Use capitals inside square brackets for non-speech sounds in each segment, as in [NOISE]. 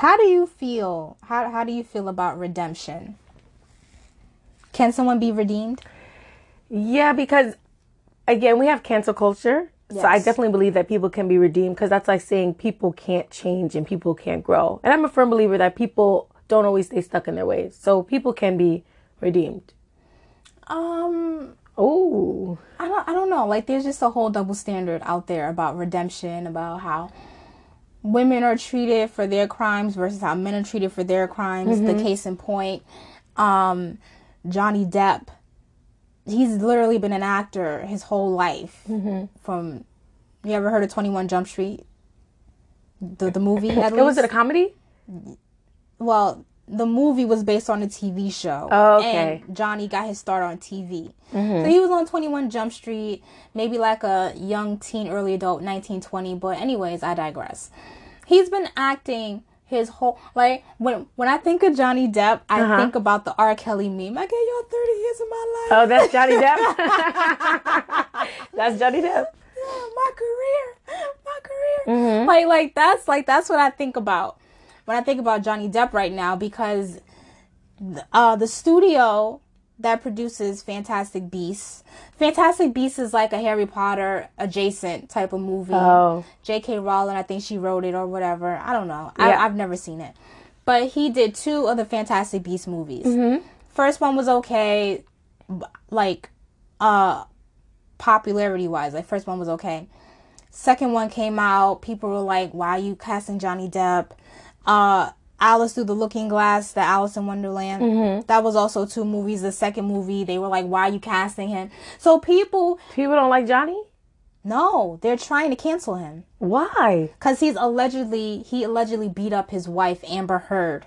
How do you feel? How how do you feel about redemption? Can someone be redeemed? Yeah, because again, we have cancel culture. So I definitely believe that people can be redeemed because that's like saying people can't change and people can't grow. And I'm a firm believer that people don't always stay stuck in their ways. So people can be redeemed. Um, Oh, I don't I don't know. Like there's just a whole double standard out there about redemption, about how women are treated for their crimes versus how men are treated for their crimes. The case in point, um, Johnny Depp. He's literally been an actor his whole life. From you ever heard of Twenty One Jump Street? The the movie. [LAUGHS] At was it a comedy? well, the movie was based on a TV show. Oh, okay. And Johnny got his start on TV. So he was on 21 Jump Street, maybe like a young teen, early adult, 1920. But, anyways, I digress. He's been acting his whole like when when I think of Johnny Depp, I Uh-huh. think about the R. Kelly meme. I gave y'all 30 years of my life. Oh, that's Johnny Depp. [LAUGHS] [LAUGHS] that's Johnny Depp. Yeah, my career, my career. Mm-hmm. Like, like that's like that's what I think about when I think about Johnny Depp right now because uh, the studio that produces Fantastic Beasts, Fantastic Beasts is like a Harry Potter adjacent type of movie. Oh. J.K. Rowling, I think she wrote it or whatever. I don't know. Yeah. I, I've never seen it, but he did two of the Fantastic Beasts movies. Mm-hmm. First one was okay, like uh popularity wise. Like first one was okay. Second one came out. People were like, "Why are you casting Johnny Depp?" Uh, Alice Through the Looking Glass, the Alice in Wonderland. Mm-hmm. That was also two movies. The second movie, they were like, "Why are you casting him?" So people, People don't like Johnny? no, they're trying to cancel him Why? because he's allegedly he allegedly beat up his wife Amber Heard.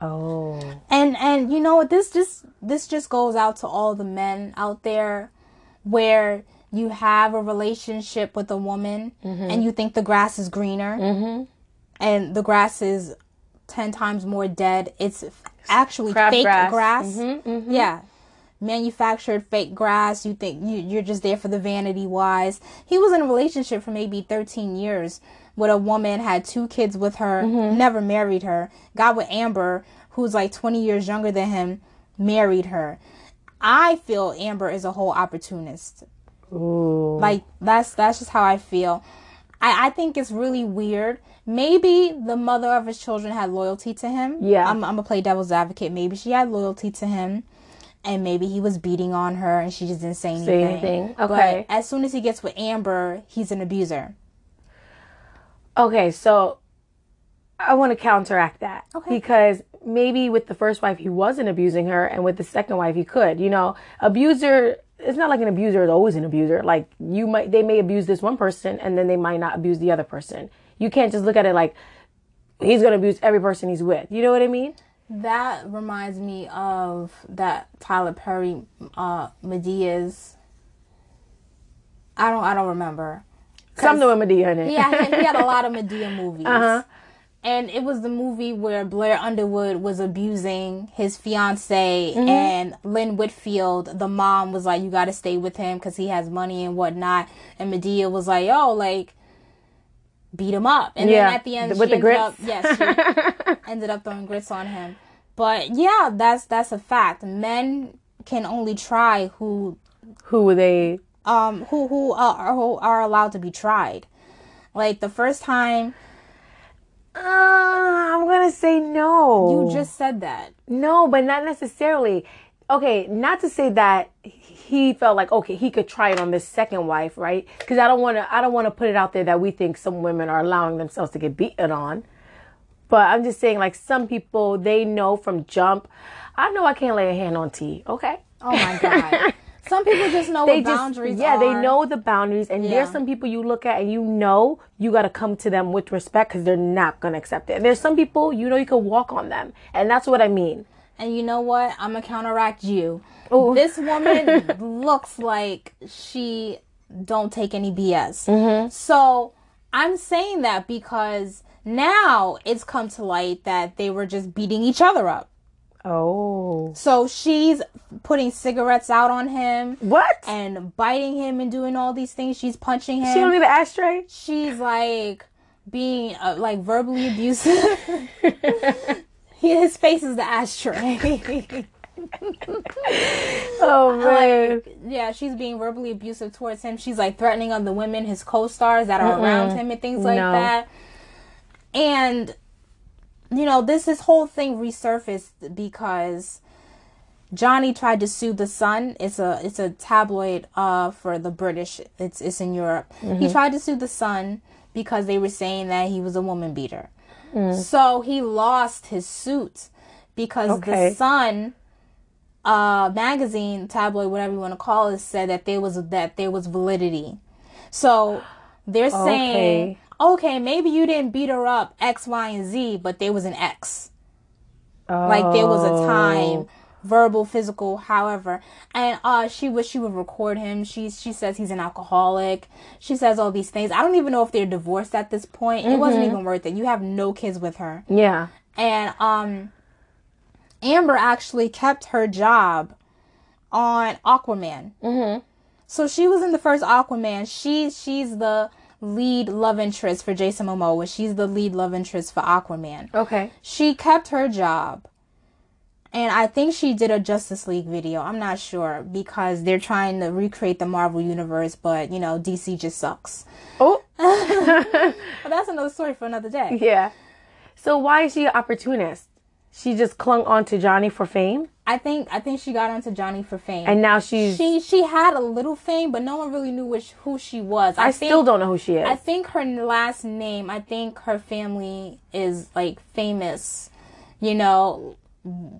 Oh. and and you know what this just this just goes out to all the men out there where you have a relationship with a woman mm-hmm. and you think the grass is greener mm-hmm. And the grass is 10 times more dead. It's actually Crab fake grass. grass, mm-hmm, mm-hmm. yeah. Manufactured fake grass. You think you, you're just there for the vanity wise. He was in a relationship for maybe 13 years with a woman had two kids with her mm-hmm. never married her. Got with amber who's like 20 years younger than him married her. I feel amber is a whole opportunist. Ooh. like that's that's just how I feel. I, I think it's really weird. Maybe the mother of his children had loyalty to him. Yeah. I'm, I'm gonna play devil's advocate. Maybe she had loyalty to him, and maybe he was beating on her, and she just didn't say anything. Say anything. Okay. But as soon as he gets with Amber, he's an abuser. Okay, so I want to counteract that. Okay. Because maybe with the first wife he wasn't abusing her and with the second wife he could. You know, abuser it's not like an abuser is always an abuser. Like you might they may abuse this one person and then they might not abuse the other person. You can't just look at it like he's going to abuse every person he's with. You know what I mean? That reminds me of that Tyler Perry, uh, Madea's. I don't. I don't remember. Something with Madea in it. Yeah, he, he had a lot of [LAUGHS] Madea movies. Uh-huh. And it was the movie where Blair Underwood was abusing his fiance, and Lynn Whitfield, the mom, was like, "You got to stay with him because he has money and whatnot." And Madea was like, "Oh, like." Beat him up, and Yeah, then at the end, with she the ended up, yes, she [LAUGHS] ended up throwing grits on him. But yeah, that's that's a fact. Men can only try who Who they? um who who are who are allowed to be tried. Like the first time To say no. you just said that. No, but not necessarily. Okay, not to say that he felt like okay he could try it on this second wife, right? Because I don't want to. I don't want to put it out there that we think some women are allowing themselves to get beaten on. But I'm just saying, like some people, they know from jump. I know I can't lay a hand on T. Okay. Oh my god. [LAUGHS] Some people just know They what just, boundaries yeah, are. they know the boundaries, and Yeah. there's some people you look at and you know you got to come to them with respect because they're not gonna accept it. And there's some people you know you can walk on them, and that's what I mean. And you know what? I'm gonna counteract you. Ooh. This woman [LAUGHS] looks like she don't take any BS. Mm-hmm. So I'm saying that because now it's come to light that they were just beating each other up. Oh, So she's putting cigarettes out on him what? and biting him and doing all these things. She's punching him. She don't need an ashtray. she's like being uh, like verbally abusive. [LAUGHS] his face is the ashtray. [LAUGHS] Oh [LAUGHS] man. like, yeah, she's being verbally abusive towards him. She's like threatening other women, his co-stars that are around him, and things like No. that. And you know, this this whole thing resurfaced because Johnny tried to sue the Sun. It's a it's a tabloid uh for the British. It's it's in Europe. Mm-hmm. He tried to sue the Sun because they were saying that he was a woman beater. Mm. So he lost his suit because Okay. the Sun uh magazine tabloid whatever you want to call it said that there was that there was validity. So they're saying okay, maybe you didn't beat her up X, Y, and Z, but there was an X. Like there was Oh. a time, verbal, physical, however. And uh she wish she would record him. She she says he's an alcoholic. She says all these things. I don't even know if they're divorced at this point. It wasn't even worth it. You have no kids with her. Yeah. And um Amber actually kept her job on Aquaman. Mm-hmm. So she was in the first Aquaman. She she's the lead love interest for Jason Momoa. She's the lead love interest for Aquaman Okay. she kept her job and i think she did a justice league video i'm not sure because they're trying to recreate the marvel universe but you know dc just sucks Oh. [LAUGHS] [LAUGHS] but that's another story for another day Yeah. So why is she an opportunist? She just clung on to Johnny for fame, i think i think she got onto johnny for fame and now she's. she she had a little fame but no one really knew which who she was I think, still don't know who she is. i think her last name i think her family is like famous you know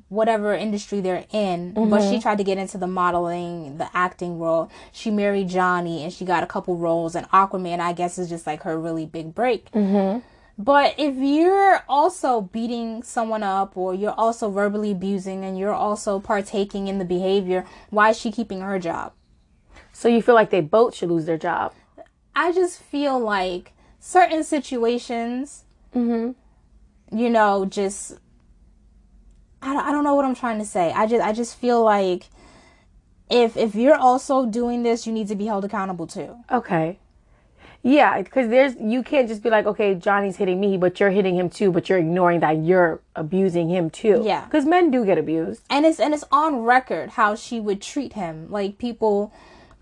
whatever industry they're in but Mm-hmm. she tried to get into the modeling the acting role she married johnny and she got a couple roles and aquaman i guess is just like her really big break Mm-hmm. But if you're also beating someone up or you're also verbally abusing and you're also partaking in the behavior why is she keeping her job so you feel like they both should lose their job? I just feel like certain situations, Mm-hmm. you know, just I don't, I don't know what I'm trying to say. I just I just feel like if if you're also doing this, you need to be held accountable too. Okay. Yeah, because there's you can't just be like, okay, Johnny's hitting me, but you're hitting him too, but you're ignoring that you're abusing him too. Yeah. Because men do get abused. And it's and it's on record how she would treat him. Like people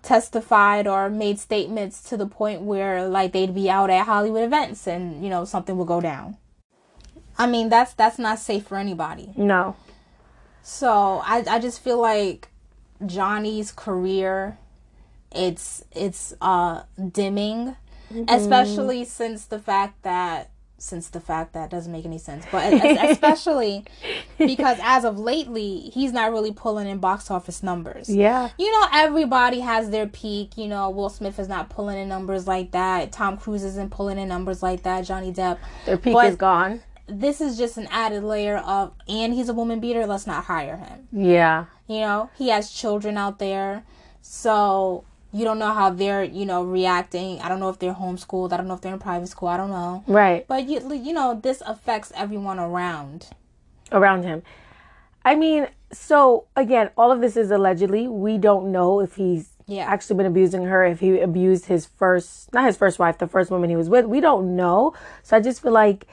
testified or made statements to the point where like they'd be out at Hollywood events and you know something would go down. I mean, that's that's not safe for anybody. No. So I I just feel like Johnny's career it's it's uh dimming Mm-hmm. especially since the fact that since the fact that doesn't make any sense but especially because as of lately he's not really pulling in box office numbers Yeah. you know everybody has their peak you know will smith is not pulling in numbers like that tom cruise isn't pulling in numbers like that johnny depp Their peak But- is gone. this is just an added layer of and he's a woman beater let's not hire him Yeah. you know he has children out there so you don't know how they're you know reacting i don't know if they're homeschooled i don't know if they're in private school i don't know Right. but you you know this affects everyone around Around him. I mean, so again, all of this is allegedly. We don't know if he's Yeah. actually been abusing her, if he abused his first, not his first wife, the first woman he was with. We don't know. So I just feel like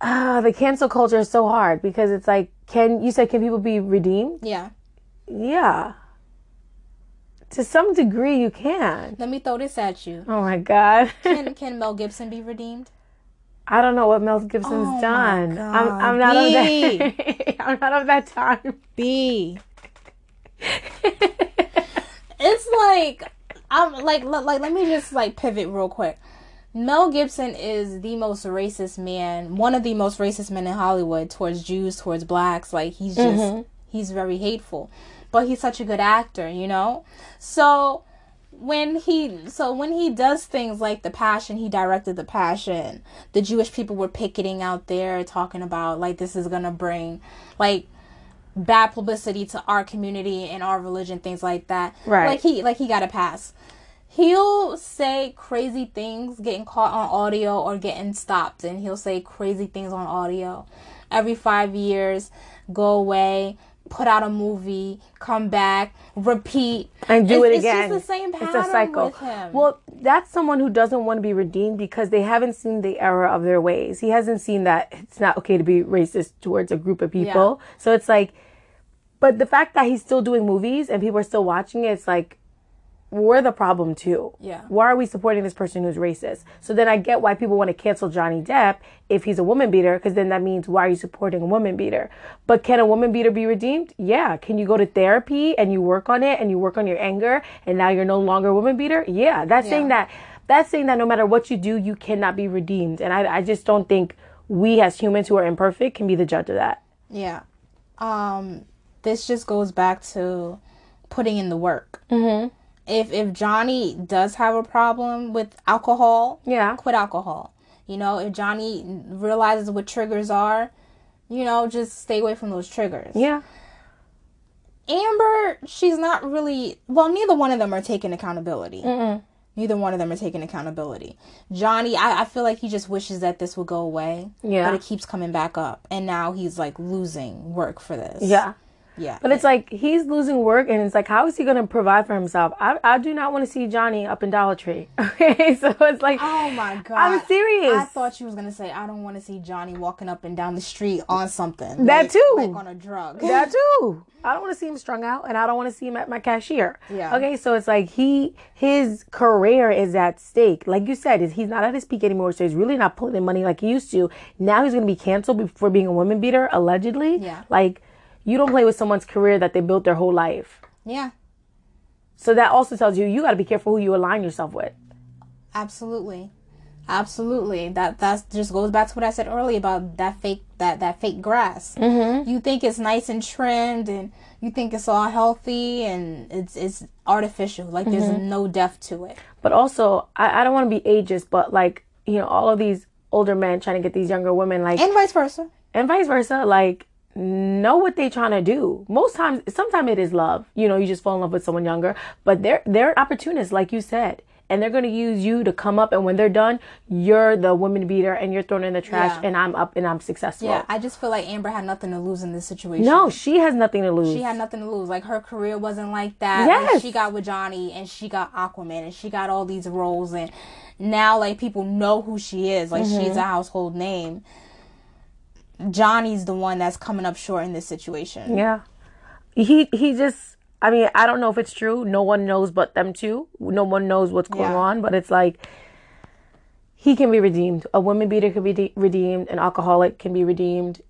uh, the cancel culture is so hard because it's like, can you said, can people be redeemed? yeah Yeah. To some degree, you can. let me throw this at you Oh my God. can, [LAUGHS] can mel gibson be redeemed I don't know what Mel Gibson's Oh done. I'm, I'm not B. of that. [LAUGHS] I'm not of that time. b it's like i'm like like let me just like pivot real quick Mel Gibson is the most racist man, one of the most racist men in Hollywood towards Jews, towards blacks. Like he's just mm-hmm. he's very hateful. But he's such a good actor, you know? So when he so when he does things like the passion he directed the passion the jewish people were picketing out there talking about like this is gonna bring like bad publicity to our community and our religion things like that Right. like he like he got a pass he'll say crazy things getting caught on audio or getting stopped and he'll say crazy things on audio every five years go away put out a movie, come back, repeat, and do it's, it again. It's just the same pattern it's a cycle. with him. Well, that's someone who doesn't want to be redeemed because they haven't seen the error of their ways. He hasn't seen that it's not okay to be racist towards a group of people. Yeah. So it's like, but the fact that he's still doing movies and people are still watching it, it's like, we're the problem too. Yeah. Why are we supporting this person who's racist? So then I get why people want to cancel Johnny Depp if he's a woman beater, because then that means why are you supporting a woman beater? But can a woman beater be redeemed? Yeah. Can you go to therapy and you work on it and you work on your anger and now you're no longer a woman beater? Yeah. That's saying that that's saying that no matter what you do, you cannot be redeemed. And I, I just don't think we as humans who are imperfect can be the judge of that. Yeah. Um, this just goes back to putting in the work. Mm-hmm. If if Johnny does have a problem with alcohol, Yeah. quit alcohol. You know, if Johnny realizes what triggers are, you know, just stay away from those triggers. Yeah. Amber, she's not really. Well, neither one of them are taking accountability. Neither one of them are taking accountability. Johnny, I, I feel like he just wishes that this would go away. Yeah. But it keeps coming back up. And now he's like losing work for this. Yeah. Yeah. But it's like he's losing work, and it's like, how is he going to provide for himself? I, I do not want to see Johnny up in Dollar Tree. [LAUGHS] Okay, so it's like, Oh my god! I'm serious. I thought you was gonna say I don't want to see Johnny walking up and down the street on something. That like- too. like on a drug. that [LAUGHS] too. I don't want to see him strung out, and I don't want to see him at my cashier. Yeah. Okay, so it's like he his career is at stake. Like you said, is he's not at his peak anymore, so he's really not pulling in money like he used to. Now he's going to be canceled for being a woman beater, allegedly. Yeah. Like you don't play with someone's career that they built their whole life. yeah, So that also tells you you got to be careful who you align yourself with. absolutely, absolutely. That that just goes back to what I said earlier about that fake that that fake grass. Mm-hmm. You think it's nice and trimmed, and you think it's all healthy, and it's it's artificial. Like there's no depth to it. But also, I, I don't want to be ageist, but like, you know, all of these older men trying to get these younger women, like, And vice versa. and vice versa, like, know what they trying to do. Most times, sometimes it is love. You know, you just fall in love with someone younger, but they're, they're opportunists, like you said. And they're going to use you to come up, and when they're done, you're the woman beater and you're thrown in the trash, Yeah. and I'm up and I'm successful. Yeah, I just feel like Amber had nothing to lose in this situation. No, she has nothing to lose. She had nothing to lose. Like her career wasn't like that. Like, Yes. she got with Johnny and she got Aquaman and she got all these roles and now like people know who she is. Like Mm-hmm. she's a household name. Johnny's the one that's coming up short in this situation. Yeah. He he just I mean, I don't know if it's true. No one knows but them two. No one knows what's going Yeah. on, but it's like he can be redeemed. A woman beater can be de- redeemed. An alcoholic can be redeemed.